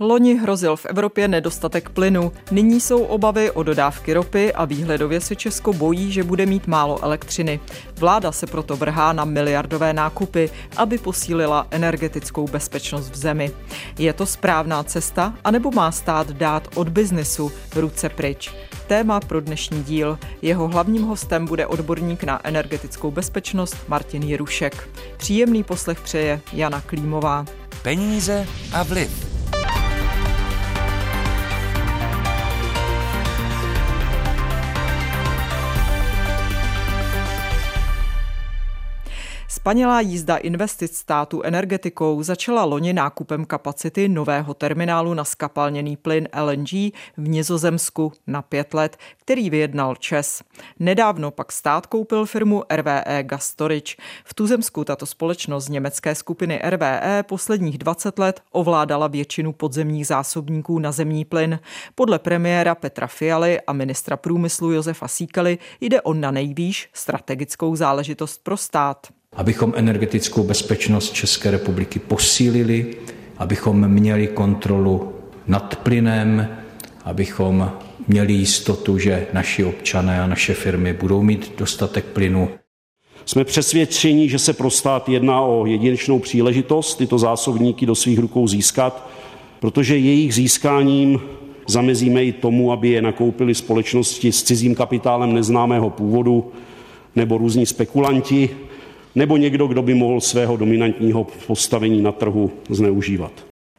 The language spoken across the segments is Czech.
Loni hrozil v Evropě nedostatek plynu, nyní jsou obavy o dodávky ropy a výhledově se Česko bojí, že bude mít málo elektřiny. Vláda se proto vrhá na miliardové nákupy, aby posílila energetickou bezpečnost v zemi. Je to správná cesta, anebo má stát dát od biznesu ruce pryč? Téma pro dnešní díl. Jeho hlavním hostem bude odborník na energetickou bezpečnost Martin Jirušek. Příjemný poslech přeje Jana Klímová. Peníze a vliv. Spanělá jízda investic státu energetikou začala loni nákupem kapacity nového terminálu na skapalněný plyn LNG v Nizozemsku na pět let, který vyjednal ČES. Nedávno pak stát koupil firmu RVE Gas Storage. V Tuzemsku tato společnost z německé skupiny RVE posledních 20 let ovládala většinu podzemních zásobníků na zemní plyn. Podle premiéra Petra Fialy a ministra průmyslu Josefa Síkely jde o na nejvýš strategickou záležitost pro stát abychom energetickou bezpečnost České republiky posílili, abychom měli kontrolu nad plynem, abychom měli jistotu, že naši občané a naše firmy budou mít dostatek plynu. Jsme přesvědčeni, že se pro stát jedná o jedinečnou příležitost tyto zásobníky do svých rukou získat, protože jejich získáním zamezíme i tomu, aby je nakoupili společnosti s cizím kapitálem neznámého původu nebo různí spekulanti, nebo někdo, kdo by mohl svého dominantního postavení na trhu zneužívat.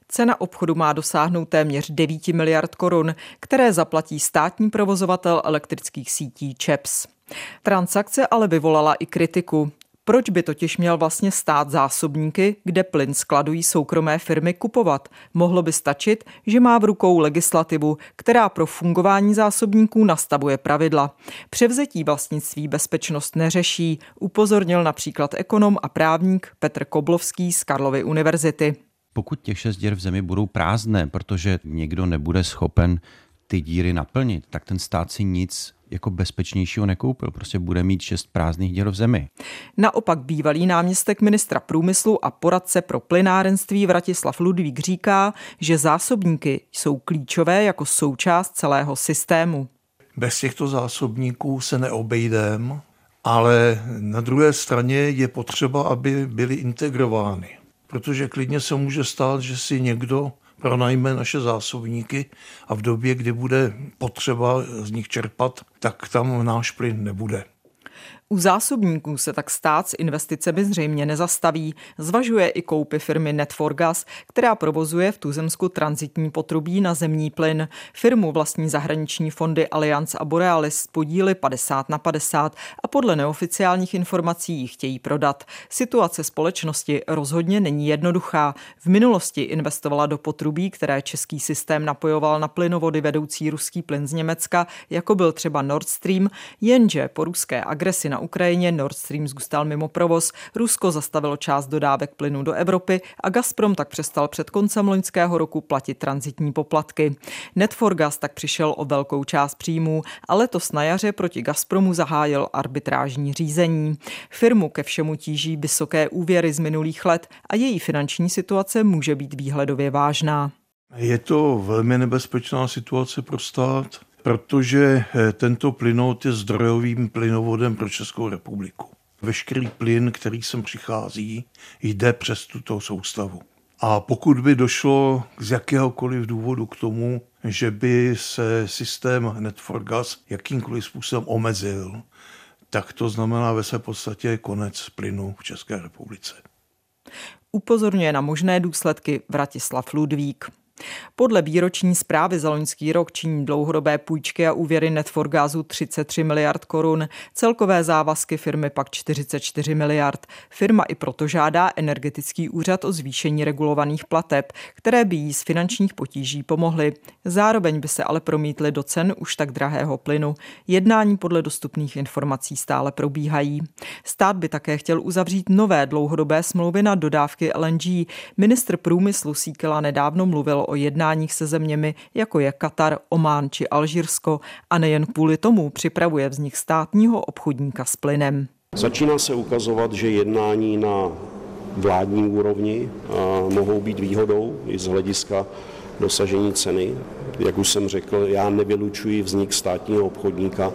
Cena obchodu má dosáhnout téměř 9 miliard korun, které zaplatí státní provozovatel elektrických sítí ČEPS. Transakce ale vyvolala i kritiku. Proč by totiž měl vlastně stát zásobníky, kde plyn skladují soukromé firmy kupovat? Mohlo by stačit, že má v rukou legislativu, která pro fungování zásobníků nastavuje pravidla. Převzetí vlastnictví bezpečnost neřeší, upozornil například ekonom a právník Petr Koblovský z Karlovy univerzity. Pokud těch šest děr v zemi budou prázdné, protože někdo nebude schopen ty díry naplnit, tak ten stát si nic jako bezpečnějšího nekoupil. Prostě bude mít šest prázdných děl v zemi. Naopak bývalý náměstek ministra průmyslu a poradce pro plynárenství Vratislav Ludvík říká, že zásobníky jsou klíčové jako součást celého systému. Bez těchto zásobníků se neobejdem, ale na druhé straně je potřeba, aby byly integrovány. Protože klidně se může stát, že si někdo pronajme naše zásobníky a v době, kdy bude potřeba z nich čerpat, tak tam náš plyn nebude. U zásobníků se tak stát s investicemi zřejmě nezastaví. Zvažuje i koupy firmy Net4Gas, která provozuje v Tuzemsku transitní potrubí na zemní plyn. Firmu vlastní zahraniční fondy Allianz a Borealis podíly 50 na 50 a podle neoficiálních informací ji chtějí prodat. Situace společnosti rozhodně není jednoduchá. V minulosti investovala do potrubí, které český systém napojoval na plynovody vedoucí ruský plyn z Německa, jako byl třeba Nord Stream, jenže po ruské agresi na Ukrajině Nord Stream zůstal mimo provoz, Rusko zastavilo část dodávek plynu do Evropy a Gazprom tak přestal před koncem loňského roku platit transitní poplatky. Netforgas tak přišel o velkou část příjmů a letos na jaře proti Gazpromu zahájil arbitrážní řízení. Firmu ke všemu tíží vysoké úvěry z minulých let a její finanční situace může být výhledově vážná. Je to velmi nebezpečná situace pro stát protože eh, tento plynovod je zdrojovým plynovodem pro Českou republiku. Veškerý plyn, který sem přichází, jde přes tuto soustavu. A pokud by došlo z jakéhokoliv důvodu k tomu, že by se systém Net4Gas jakýmkoliv způsobem omezil, tak to znamená ve své podstatě konec plynu v České republice. Upozorňuje na možné důsledky Vratislav Ludvík. Podle výroční zprávy za loňský rok činí dlouhodobé půjčky a úvěry Netforgázu 33 miliard korun, celkové závazky firmy pak 44 miliard. Firma i proto žádá energetický úřad o zvýšení regulovaných plateb, které by jí z finančních potíží pomohly. Zároveň by se ale promítly do cen už tak drahého plynu. Jednání podle dostupných informací stále probíhají. Stát by také chtěl uzavřít nové dlouhodobé smlouvy na dodávky LNG. Ministr průmyslu Síkela nedávno mluvil o jednáních se zeměmi, jako je Katar, Omán či Alžírsko a nejen kvůli tomu připravuje vznik státního obchodníka s plynem. Začíná se ukazovat, že jednání na vládní úrovni mohou být výhodou i z hlediska dosažení ceny. Jak už jsem řekl, já nevylučuji vznik státního obchodníka,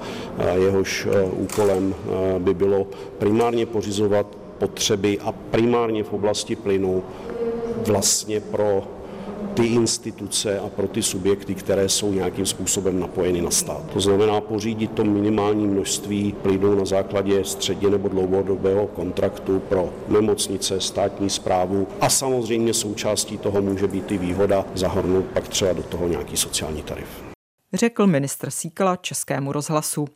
jehož úkolem by bylo primárně pořizovat potřeby a primárně v oblasti plynu vlastně pro ty instituce a pro ty subjekty, které jsou nějakým způsobem napojeny na stát. To znamená pořídit to minimální množství plynu na základě středně nebo dlouhodobého kontraktu pro nemocnice, státní zprávu a samozřejmě součástí toho může být i výhoda zahrnout pak třeba do toho nějaký sociální tarif řekl ministr Síkala Českému rozhlasu.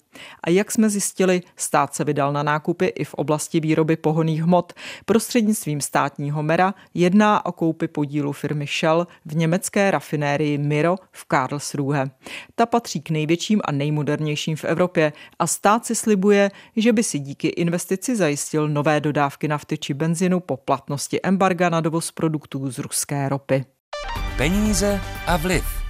A jak jsme zjistili, stát se vydal na nákupy i v oblasti výroby pohoných hmot. Prostřednictvím státního mera jedná o koupy podílu firmy Shell v německé rafinérii Miro v Karlsruhe. Ta patří k největším a nejmodernějším v Evropě a stát si slibuje, že by si díky investici zajistil nové dodávky nafty či benzinu po platnosti embarga na dovoz produktů z ruské ropy. Peníze a vliv.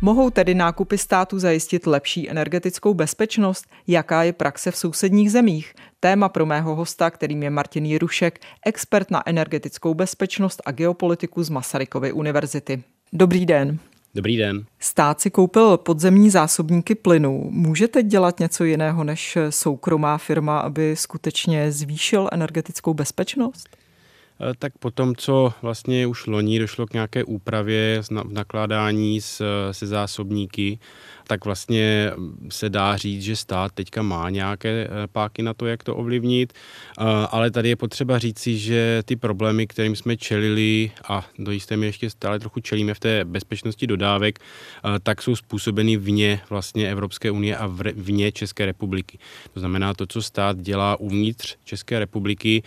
Mohou tedy nákupy státu zajistit lepší energetickou bezpečnost? Jaká je praxe v sousedních zemích? Téma pro mého hosta, kterým je Martin Jirušek, expert na energetickou bezpečnost a geopolitiku z Masarykovy univerzity. Dobrý den. Dobrý den. Stát si koupil podzemní zásobníky plynu. Můžete dělat něco jiného než soukromá firma, aby skutečně zvýšil energetickou bezpečnost? Eh, tak potom, co vlastně už loni došlo k nějaké úpravě v nakládání se zásobníky, tak vlastně se dá říct, že stát teďka má nějaké eh, páky na to, jak to ovlivnit, eh, ale tady je potřeba říci, že ty problémy, kterým jsme čelili a do jisté míry ještě stále trochu čelíme v té bezpečnosti dodávek, eh, tak jsou způsobeny vně vlastně Evropské unie a vně České republiky. To znamená, to, co stát dělá uvnitř České republiky,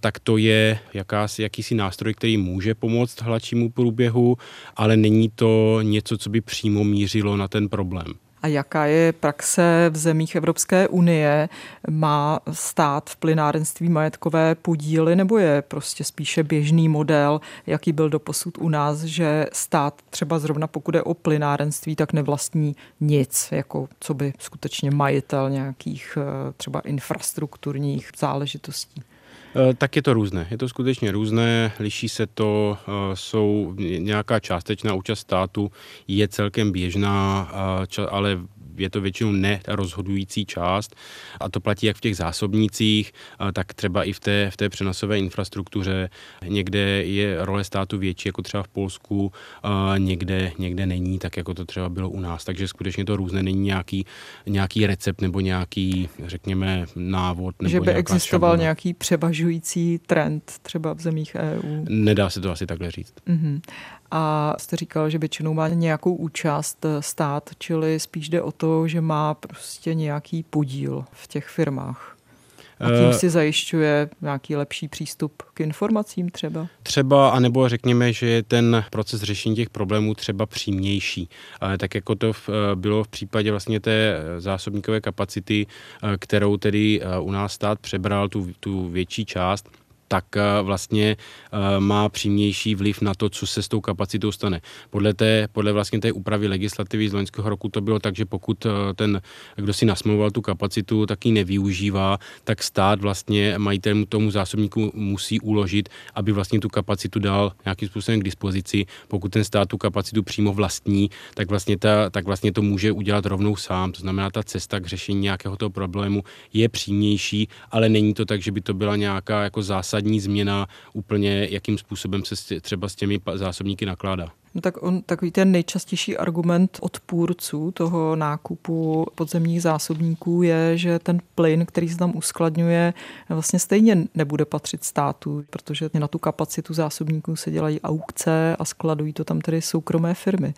tak to je jakási, jakýsi nástroj, který může pomoct hladšímu průběhu, ale není to něco, co by přímo mířilo na ten problém problém. A jaká je praxe v zemích Evropské unie? Má stát v plynárenství majetkové podíly nebo je prostě spíše běžný model, jaký byl do posud u nás, že stát třeba zrovna pokud je o plynárenství, tak nevlastní nic, jako co by skutečně majitel nějakých eh, třeba infrastrukturních záležitostí? Eh, tak je to různé. Je to skutečně různé, liší se to, eh, jsou nějaká částečná účast státu je celkem běžná, ale je to většinou nerozhodující část a to platí jak v těch zásobnících, tak třeba i v té, v té přenosové infrastruktuře. Někde je role státu větší, jako třeba v Polsku, někde, někde není, tak jako to třeba bylo u nás. Takže skutečně to různé, není nějaký, nějaký recept nebo nějaký, řekněme, návod. Nebo že by existoval šablona. nějaký převažující trend třeba v zemích EU. Nedá se to asi takhle říct. Mm-hmm. A jste říkal, že většinou má nějakou účast eh, stát, čili spíš jde o to, že má prostě nějaký podíl v těch firmách. A tím eh, si zajišťuje nějaký lepší přístup k informacím třeba? Třeba, anebo řekněme, že je ten proces řešení těch problémů třeba přímější. Tak jako to bylo v případě vlastně té zásobníkové kapacity, eh, kterou tedy u nás stát přebral tu, tu větší část, tak eh, vlastně eh, má přímější vliv na to, co se s tou kapacitou stane. Podle, té, podle vlastně té úpravy legislativy z loňského roku to bylo tak, že pokud eh, ten, kdo si nasmlouval tu kapacitu, tak ji nevyužívá, tak stát vlastně majitel tomu zásobníku musí uložit, aby vlastně tu kapacitu dal nějakým způsobem k dispozici. Pokud ten stát tu kapacitu přímo vlastní, tak vlastně, ta, tak vlastně to může udělat rovnou sám. To znamená, ta cesta k řešení nějakého toho problému je přímější, ale není to tak, že by to byla nějaká jako zásada zásadní změna úplně, jakým způsobem se třeba s těmi zásobníky nakládá. No tak on, takový ten nejčastější argument odpůrců toho nákupu podzemních zásobníků je, že ten plyn, který se tam uskladňuje, vlastně stejně nebude patřit státu, protože na tu kapacitu zásobníků se dělají aukce a skladují to tam tedy soukromé firmy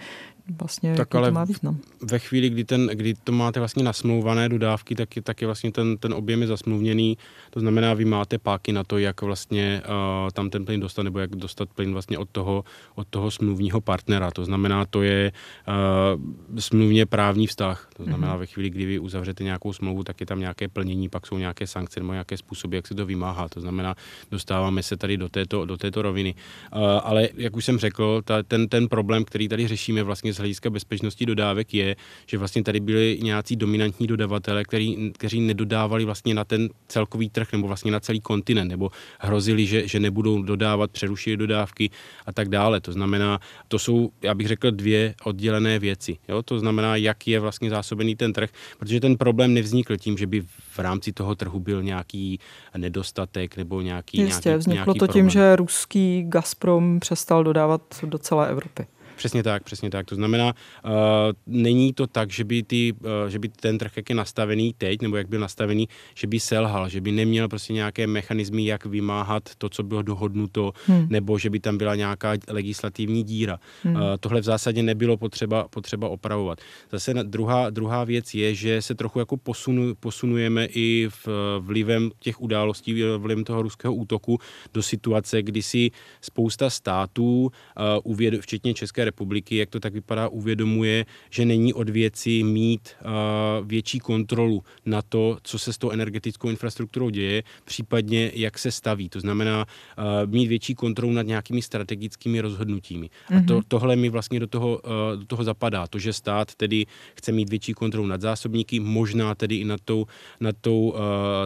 vlastně tak ale to má význam. Ve chvíli, kdy, ten, kdy to máte vlastně nasmlouvané dodávky, tak je, tak je vlastně ten, ten objem je zasmluvněný, to znamená, vy máte páky na to, jak vlastně uh, tam ten plyn dostat, nebo jak dostat plyn vlastně od toho, od toho smluvního partnera. To znamená, to je uh, smluvně právní vztah. To znamená, mm-hmm. ve chvíli, kdy vy uzavřete nějakou smlouvu, tak je tam nějaké plnění, pak jsou nějaké sankce nebo nějaké způsoby, jak se to vymáhá. To znamená, dostáváme se tady do této, do této roviny. Uh, ale jak už jsem řekl, ta, ten, ten problém, který tady řešíme, vlastně z hlediska bezpečnosti dodávek je, že vlastně tady byli nějací dominantní dodavatele, který, kteří nedodávali vlastně na ten celkový trh nebo vlastně na celý kontinent, nebo hrozili, že, že nebudou dodávat, přerušili dodávky a tak dále. To znamená, to jsou, já bych řekl, dvě oddělené věci. Jo? To znamená, jak je vlastně zásobený ten trh, protože ten problém nevznikl tím, že by v rámci toho trhu byl nějaký nedostatek nebo nějaký Jistě, nějaký, vzniklo nějaký to problém. tím, že ruský Gazprom přestal dodávat do celé Evropy. Přesně tak, přesně tak. To znamená, uh, není to tak, že by, ty, uh, že by ten trh, jak je nastavený teď, nebo jak byl nastavený, že by selhal, že by neměl prostě nějaké mechanismy, jak vymáhat to, co bylo dohodnuto, hmm. nebo že by tam byla nějaká legislativní díra. Hmm. Uh, tohle v zásadě nebylo potřeba, potřeba opravovat. Zase druhá, druhá věc je, že se trochu jako posunu, posunujeme i v, vlivem těch událostí, vlivem toho ruského útoku do situace, kdy si spousta států, uh, uvěd, včetně České republiky, jak to tak vypadá, uvědomuje, že není od věci mít uh, větší kontrolu na to, co se s tou energetickou infrastrukturou děje, případně jak se staví. To znamená uh, mít větší kontrolu nad nějakými strategickými rozhodnutími. Mm-hmm. A to, tohle mi vlastně do toho, uh, do toho zapadá. To, že stát tedy chce mít větší kontrolu nad zásobníky, možná tedy i nad tou, nad tou uh,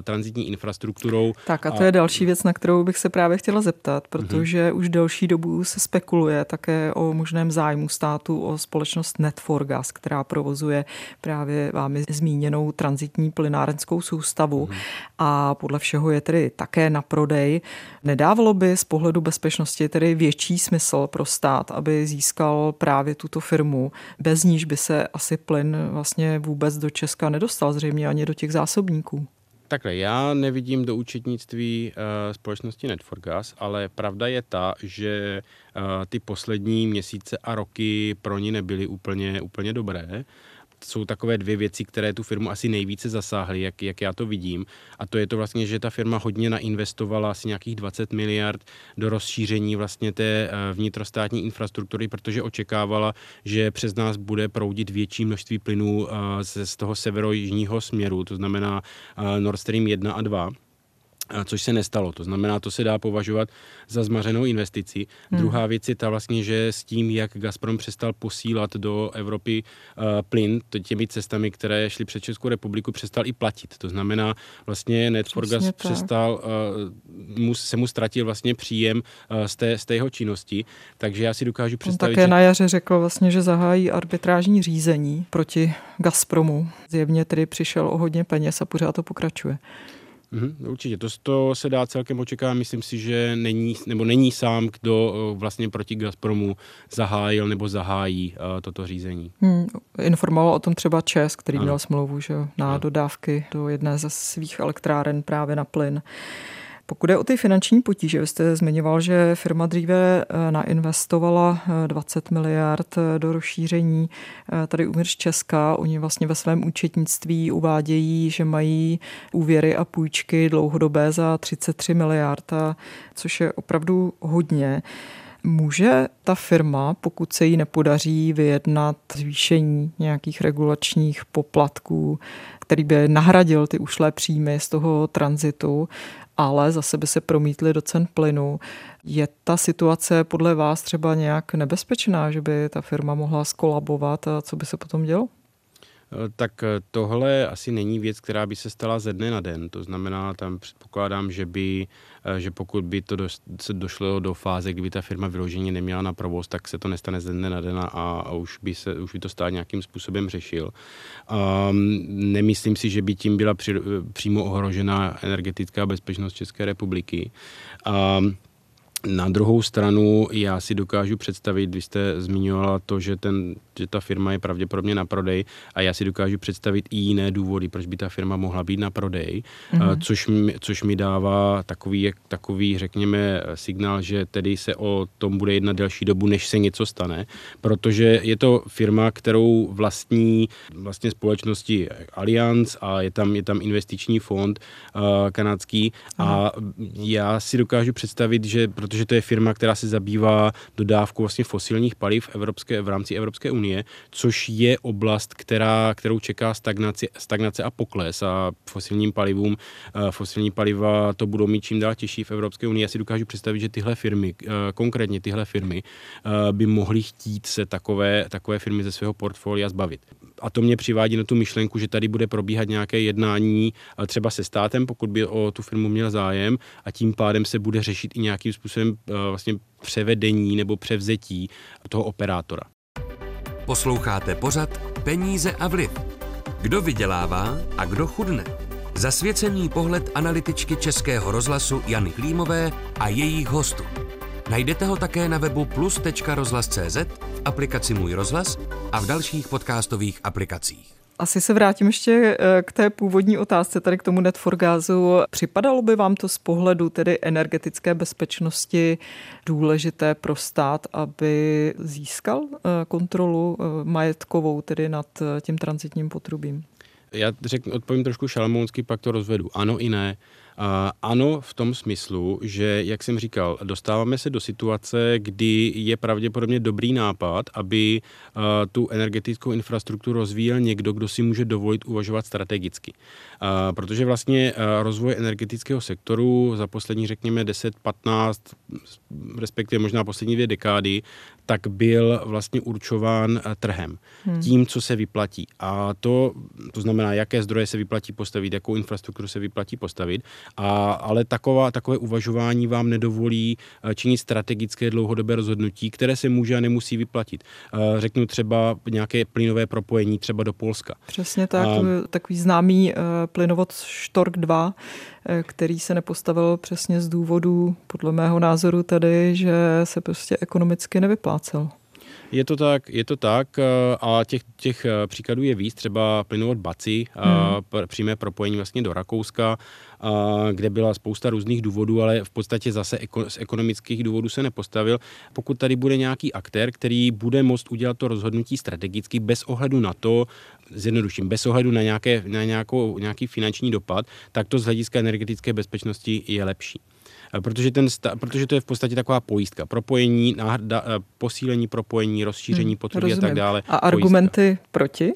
transitní infrastrukturou. Tak a to a... je další věc, na kterou bych se právě chtěla zeptat, protože mm-hmm. už delší dobu se spekuluje také o možném zájmu státu o společnost Netforgas, která provozuje právě vámi zmíněnou transitní plynárenskou soustavu mm. a podle všeho je tedy také na prodej. Nedávalo by z pohledu bezpečnosti tedy větší smysl pro stát, aby získal právě tuto firmu, bez níž by se asi plyn vlastně vůbec do Česka nedostal, zřejmě ani do těch zásobníků? Takhle, já nevidím do účetnictví uh, společnosti Netforgas, ale pravda je ta, že uh, ty poslední měsíce a roky pro ní nebyly úplně, úplně dobré jsou takové dvě věci, které tu firmu asi nejvíce zasáhly, jak, jak já to vidím. A to je to vlastně, že ta firma hodně nainvestovala asi nějakých 20 miliard do rozšíření vlastně té eh, vnitrostátní infrastruktury, protože očekávala, že přes nás bude proudit větší množství plynů eh, z toho severo-jižního směru, to znamená eh, Nord Stream 1 a 2 což se nestalo. To znamená, to se dá považovat za zmařenou investici. Hmm. Druhá věc je ta vlastně, že s tím, jak Gazprom přestal posílat do Evropy uh, plyn těmi cestami, které šly před Českou republiku, přestal i platit. To znamená, vlastně Netforgas přestal, uh, mu, se mu ztratil vlastně příjem uh, z, té, z té jeho činnosti, takže já si dokážu představit... On také že... na jaře řekl vlastně, že zahájí arbitrážní řízení proti Gazpromu. Zjevně tedy přišel o hodně peněz a pořád to pokračuje. Mm, určitě, to, to se dá celkem očekávat. Myslím si, že není, nebo není sám, kdo eh, vlastně proti Gazpromu zahájil nebo zahájí uh, toto řízení. Hmm, informoval o tom třeba Čes, který ano. měl smlouvu že, na ano. dodávky do jedné ze svých elektráren právě na plyn. Pokud je o ty finanční potíže, vy jste zmiňoval, že firma dříve eh, nainvestovala 20 eh, miliard eh, do rozšíření tady uvnitř Česka. Oni vlastně ve svém účetnictví uvádějí, že mají úvěry a půjčky dlouhodobé za 33 miliard, což je opravdu hodně. Může ta firma, pokud se jí nepodaří vyjednat zvýšení nějakých regulačních poplatků, který by nahradil ty ušlé příjmy z toho tranzitu, ale zase by se promítly do cen plynu. Je ta situace podle vás třeba nějak nebezpečná, že by ta firma mohla skolabovat a co by se potom dělo? Eh, tak eh, tohle asi není věc, která by se stala ze dne na den. To znamená, tam předpokládám, že by, eh, že pokud by to do, se došlo do fáze, kdyby ta firma vyloženě neměla na provoz, tak se to nestane ze dne na den a, a už, by se, už by to stát nějakým způsobem řešil. Um, nemyslím si, že by tím byla při, přímo ohrožena energetická bezpečnost České republiky. Um, na druhou stranu já si dokážu představit, vy jste zmiňovala to, že, ten, že ta firma je pravděpodobně na prodej a já si dokážu představit i jiné důvody, proč by ta firma mohla být na prodej, mm-hmm. což, mi, což mi dává takový, takový, řekněme, signál, že tedy se o tom bude jednat delší dobu, než se něco stane, protože je to firma, kterou vlastní vlastně společnosti Allianz a je tam, je tam investiční fond uh, kanadský mm-hmm. a já si dokážu představit, že protože to je firma, která se zabývá dodávkou vlastně fosilních paliv Evropské, v rámci Evropské unie, což je oblast, která, kterou čeká stagnace, stagnace a pokles a fosilním palivům, fosilní paliva to budou mít čím dál těžší v Evropské unii. Já si dokážu představit, že tyhle firmy, konkrétně tyhle firmy, by mohly chtít se takové, takové firmy ze svého portfolia zbavit. A to mě přivádí na tu myšlenku, že tady bude probíhat nějaké jednání třeba se státem, pokud by o tu firmu měl zájem a tím pádem se bude řešit i nějakým způsobem vlastně převedení nebo převzetí toho operátora. Posloucháte pořad Peníze a vliv. Kdo vydělává a kdo chudne? Zasvěcený pohled analytičky Českého rozhlasu Jany Klímové a jejich hostů. Najdete ho také na webu plus.rozhlas.cz, v aplikaci Můj rozhlas a v dalších podcastových aplikacích. Asi se vrátím ještě eh, k té původní otázce, tady k tomu Netforgázu. Připadalo by vám to z pohledu tedy energetické bezpečnosti důležité pro stát, aby získal eh, kontrolu eh, majetkovou tedy nad tím transitním potrubím? Já řeknu, odpovím trošku šalmounsky, pak to rozvedu. Ano i ne. Ano, v tom smyslu, že, jak jsem říkal, dostáváme se do situace, kdy je pravděpodobně dobrý nápad, aby tu energetickou infrastrukturu rozvíjel někdo, kdo si může dovolit uvažovat strategicky. Protože vlastně rozvoj energetického sektoru za poslední, řekněme, 10, 15, respektive možná poslední dvě dekády, tak byl vlastně určován trhem. Hmm. Tím, co se vyplatí. A to, to znamená, jaké zdroje se vyplatí postavit, jakou infrastrukturu se vyplatí postavit. A, ale taková, takové uvažování vám nedovolí eh, činit strategické dlouhodobé rozhodnutí, které se může a nemusí vyplatit. Eh, řeknu třeba nějaké plynové propojení třeba do Polska. Přesně tak, a, takový známý eh, plynovod Štork 2, který se nepostavil přesně z důvodu, podle mého názoru tedy, že se prostě ekonomicky nevyplácel. Je to tak, je to tak eh, a těch, těch eh, příkladů je víc, třeba plynovod Baci, hmm. přímé propojení vlastně do Rakouska, kde byla spousta různých důvodů, ale v podstatě zase z ekonomických důvodů se nepostavil. Pokud tady bude nějaký aktér, který bude moct udělat to rozhodnutí strategicky bez ohledu na to, zjednoduším, bez ohledu na, nějaké, na nějakou, nějaký finanční dopad, tak to z hlediska energetické bezpečnosti je lepší protože, ten, protože to je v podstatě taková pojistka. Propojení, náhrda, eh, posílení propojení, rozšíření hmm, potrubí a tak dále. A argumenty pojistka. proti?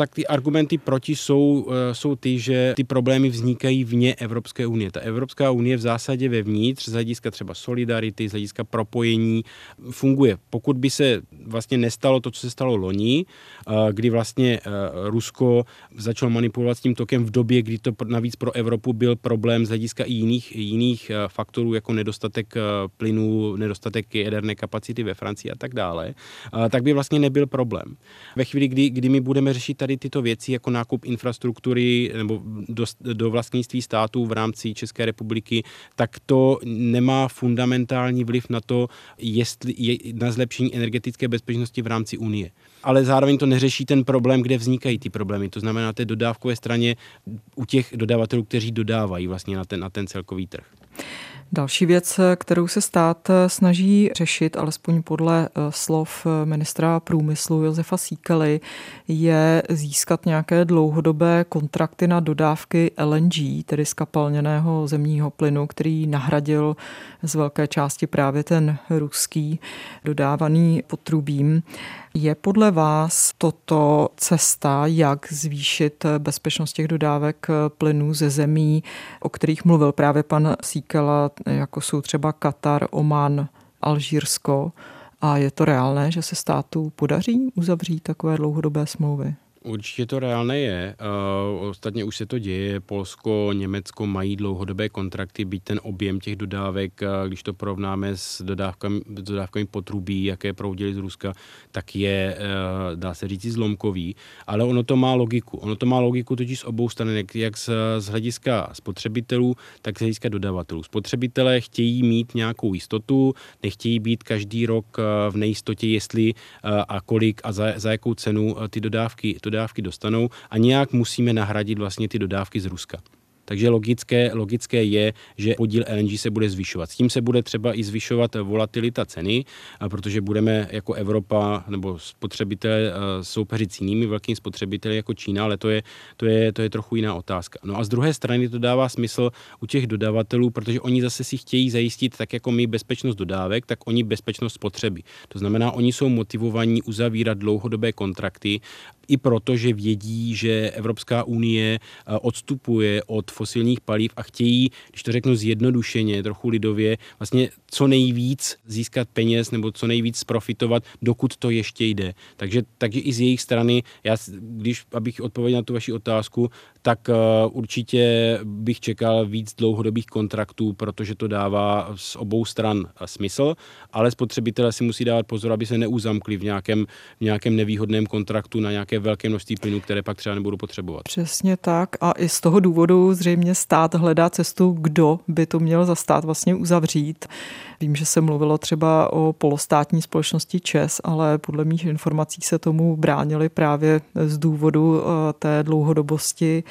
Tak ty argumenty proti jsou, eh, jsou ty, že ty problémy vznikají vně Evropské unie. Ta Evropská unie v zásadě vevnitř, z hlediska třeba solidarity, z hlediska propojení, funguje. Pokud by se vlastně nestalo to, co se stalo loni, eh, kdy vlastně eh, Rusko začalo manipulovat s tím tokem v době, kdy to navíc pro Evropu byl problém z hlediska i jiných, jiných faktorů, jako nedostatek plynu, nedostatek jaderné kapacity ve Francii a tak dále, tak by vlastně nebyl problém. Ve chvíli, kdy, kdy my budeme řešit tady tady tyto věci jako nákup infrastruktury nebo do, do vlastnictví států v rámci České republiky, tak to nemá fundamentální vliv na to, jestli je na zlepšení energetické bezpečnosti v rámci Unie. Ale zároveň to neřeší ten problém, kde vznikají ty problémy. To znamená na té dodávkové straně u těch dodavatelů, kteří dodávají vlastně na ten, na ten celkový trh. Další věc, kterou se stát snaží řešit, alespoň podle eh, slov ministra průmyslu Josefa Síkely, je získat nějaké dlouhodobé kontrakty na dodávky LNG, tedy skapalněného zemního plynu, který nahradil z velké části právě ten ruský dodávaný potrubím. Je podle vás toto cesta, jak zvýšit bezpečnost těch dodávek plynů ze zemí, o kterých mluvil právě pan Síkela, jako jsou třeba Katar, Oman, Alžírsko? A je to reálné, že se státu podaří uzavřít takové dlouhodobé smlouvy? Určitě to reálné je. Uh, ostatně už se to děje. Polsko, Německo mají dlouhodobé kontrakty, byť ten objem těch dodávek, uh, když to porovnáme s dodávkami, dodávkami potrubí, jaké proudily z Ruska, tak je, uh, dá se říct, zlomkový. Ale ono to má logiku. Ono to má logiku totiž z obou stran, jak z, z hlediska spotřebitelů, tak z hlediska dodavatelů. Spotřebitelé chtějí mít nějakou jistotu, nechtějí být každý rok v nejistotě, jestli a kolik a za, za jakou cenu ty dodávky, dodávky dostanou a nějak musíme nahradit vlastně ty dodávky z Ruska. Takže logické, logické je, že podíl LNG se bude zvyšovat. S tím se bude třeba i zvyšovat volatilita ceny, protože budeme jako Evropa nebo spotřebitelé soupeřit s jinými velkými spotřebiteli jako Čína, ale to je, to, je, to je trochu jiná otázka. No a z druhé strany to dává smysl u těch dodavatelů, protože oni zase si chtějí zajistit, tak jako my bezpečnost dodávek, tak oni bezpečnost spotřeby. To znamená, oni jsou motivovaní uzavírat dlouhodobé kontrakty i proto, že vědí, že Evropská unie eh, odstupuje od fosilních paliv a chtějí, když to řeknu zjednodušeně, trochu lidově, vlastně co nejvíc získat peněz nebo co nejvíc profitovat, dokud to ještě jde. Takže, takže i z jejich strany, já, když, abych odpověděl na tu vaši otázku, tak uh, určitě bych čekal víc dlouhodobých kontraktů, protože to dává z obou stran eh, smysl, ale spotřebitelé si musí dávat pozor, aby se neuzamkli v nějakém, v nějakém nevýhodném kontraktu na nějaké velké množství plynu, které pak třeba nebudou potřebovat. Přesně tak a i z toho důvodu zřejmě stát hledá cestu, kdo by to měl za stát vlastně uzavřít. Vím, že se mluvilo třeba o polostátní společnosti ČES, ale podle mých informací se tomu bránili právě z důvodu eh, té dlouhodobosti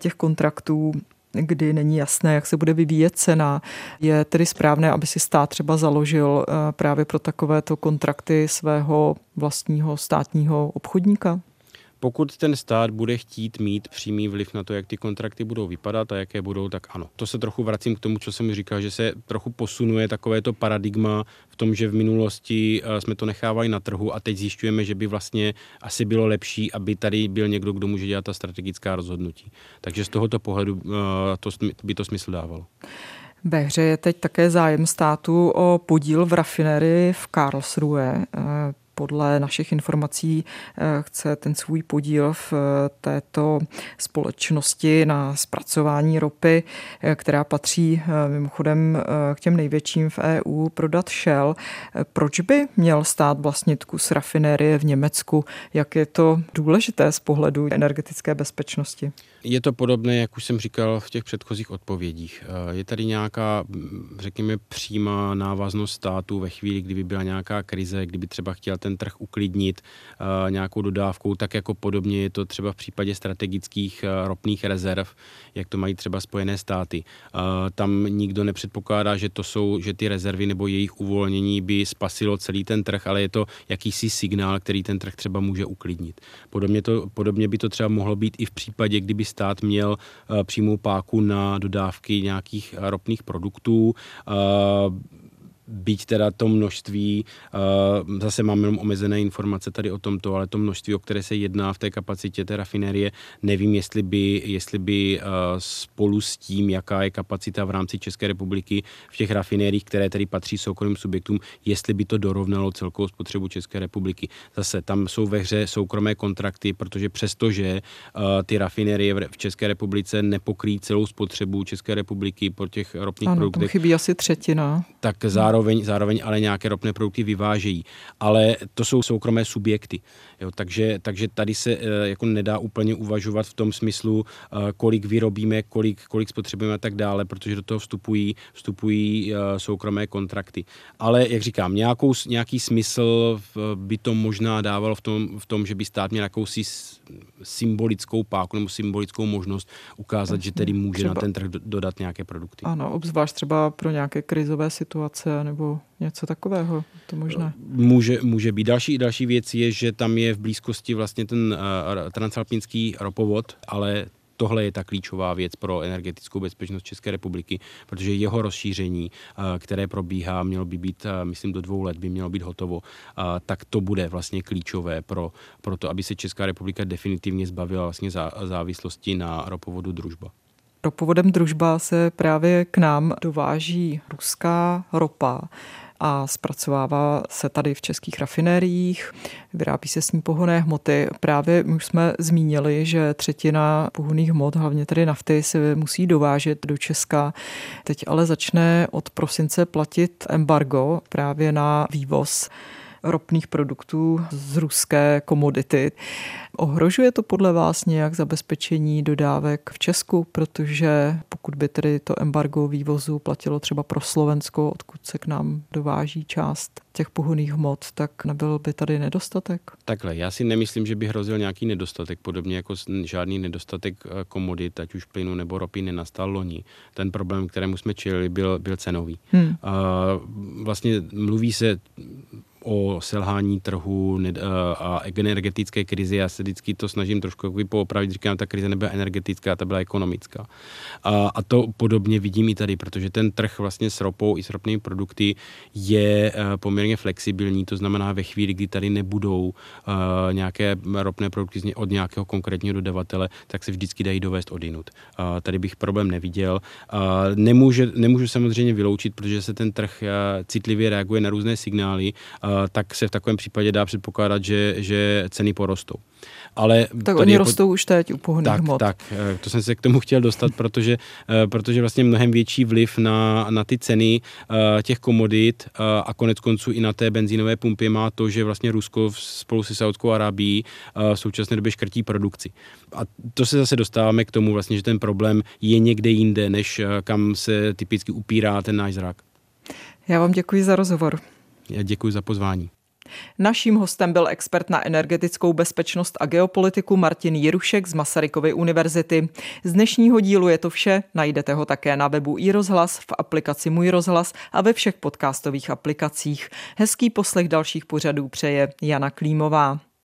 těch kontraktů kdy není jasné, jak se bude vyvíjet cena. Je tedy správné, aby si stát třeba založil eh, právě pro takovéto kontrakty svého vlastního státního obchodníka? Pokud ten stát bude chtít mít přímý vliv na to, jak ty kontrakty budou vypadat a jaké budou, tak ano. To se trochu vracím k tomu, co jsem říkal, že se trochu posunuje takovéto paradigma v tom, že v minulosti eh, jsme to nechávali na trhu a teď zjišťujeme, že by vlastně asi bylo lepší, aby tady byl někdo, kdo může dělat ta strategická rozhodnutí. Takže z tohoto pohledu eh, to, by to smysl dávalo. Ve hře je teď také zájem státu o podíl v rafinerii v Karlsruhe. Podle našich informací eh, chce ten svůj podíl v eh, této společnosti na zpracování ropy, eh, která patří mimochodem k těm největším v EU, prodat Shell. Proč by měl stát vlastnit kus rafinérie v Německu? Jak je to důležité z pohledu energetické bezpečnosti? Je to podobné, jak už jsem říkal v těch předchozích odpovědích. Je tady nějaká, řekněme, přímá návaznost státu ve chvíli, kdyby byla nějaká krize, kdyby třeba chtěl ten trh uklidnit uh, nějakou dodávkou, tak jako podobně je to třeba v případě strategických uh, ropných rezerv, jak to mají třeba Spojené státy. Tam nikdo nepředpokládá, že to jsou, že ty rezervy nebo jejich uvolnění by spasilo celý ten trh, ale je to jakýsi signál, který ten trh třeba může uklidnit. Podobně, to, podobně by to třeba mohlo být i v případě, kdyby stát měl uh, přímou páku na dodávky nějakých ropných produktů. Byť teda to množství, uh, zase mám jenom omezené informace tady o tomto, ale to množství, o které se jedná v té kapacitě té rafinérie, nevím, jestli by, jestli by uh, spolu s tím, jaká je kapacita v rámci České republiky v těch rafinériích, které tedy patří soukromým subjektům, jestli by to dorovnalo celkovou spotřebu České republiky. Zase tam jsou ve hře soukromé kontrakty, protože přestože uh, ty rafinérie v České republice nepokryjí celou spotřebu České republiky po těch ropných ano, produktech. chybí asi třetina. Tak zároveň zároveň, zároveň ale nějaké ropné produkty vyvážejí. Ale to jsou soukromé subjekty. Jo, takže, takže tady se e, jako nedá úplně uvažovat v tom smyslu, e, kolik vyrobíme, kolik, kolik spotřebujeme a tak dále, protože do toho vstupují, vstupují e, soukromé kontrakty. Ale jak říkám, nějakou, nějaký smysl by to možná dávalo v tom, v tom, že by stát měl jakousi symbolickou páku nebo symbolickou možnost ukázat, že tedy může třeba, na ten trh dodat nějaké produkty. Ano, obzvlášť třeba pro nějaké krizové situace nebo něco takového, to možná. Může, může být. Další, další věc je, že tam je v blízkosti vlastně ten uh, transalpínský ropovod, ale tohle je ta klíčová věc pro energetickou bezpečnost České republiky, protože jeho rozšíření, eh, které probíhá, mělo by být, eh, myslím, do dvou let by mělo být hotovo, tak to bude vlastně klíčové pro, pro to, aby se Česká republika definitivně zbavila vlastně závislosti na ropovodu družba. Ropovodem družba se právě k nám dováží ruská ropa a zpracovává se tady v českých rafinériích, vyrábí se s ní pohonné hmoty. Právě už jsme zmínili, že třetina pohonných hmot, hlavně tedy nafty, se musí dovážet do Česka. Teď ale začne od prosince platit embargo právě na vývoz ropných produktů z ruské komodity. Ohrožuje to podle vás nějak zabezpečení dodávek v Česku, protože pokud by tedy to embargo vývozu platilo třeba pro Slovensko, odkud se k nám dováží část těch pohoných hmot, tak nebyl by tady nedostatek? Takhle, já si nemyslím, že by hrozil nějaký nedostatek, podobně jako žádný nedostatek eh, komodit, ať už plynu nebo ropy, nenastal loni. Ten problém, kterému jsme čelili, byl, byl cenový. Hmm. A vlastně mluví se o selhání trhu a energetické krizi. Já se vždycky to snažím trošku poopravit, říkám, ta krize nebyla energetická, ta byla ekonomická. A, a to podobně vidím i tady, protože ten trh vlastně s ropou i s ropnými produkty je e, poměrně flexibilní, to znamená ve chvíli, kdy tady nebudou uh, nějaké ropné produkty od nějakého konkrétního dodavatele, tak se vždycky dají dovést odinut. Uh, tady bych problém neviděl. Uh, nemůže, nemůžu samozřejmě vyloučit, protože se ten trh uh, citlivě reaguje na různé signály, tak se v takovém případě dá předpokládat, že, že ceny porostou. Ale tak oni rostou už teď u pohonných tak, hmot. Tak, eh, to jsem se k tomu chtěl dostat, protože, eh, protože vlastně mnohem větší vliv na, na ty ceny eh, těch komodit a konec konců i na té benzínové pumpě má to, že vlastně Rusko spolu se Saudskou Arábií v současné době škrtí produkci. A to se zase dostáváme k tomu vlastně, že ten problém je někde jinde, než kam se typicky upírá ten náš zrak. Já vám děkuji za rozhovor. Já děkuji za pozvání. Naším hostem byl expert na energetickou bezpečnost a geopolitiku Martin Jirušek z Masarykovy univerzity. Z dnešního dílu je to vše, najdete ho také na webu i rozhlas, v aplikaci Můj rozhlas a ve všech podcastových aplikacích. Hezký poslech dalších pořadů přeje Jana Klímová.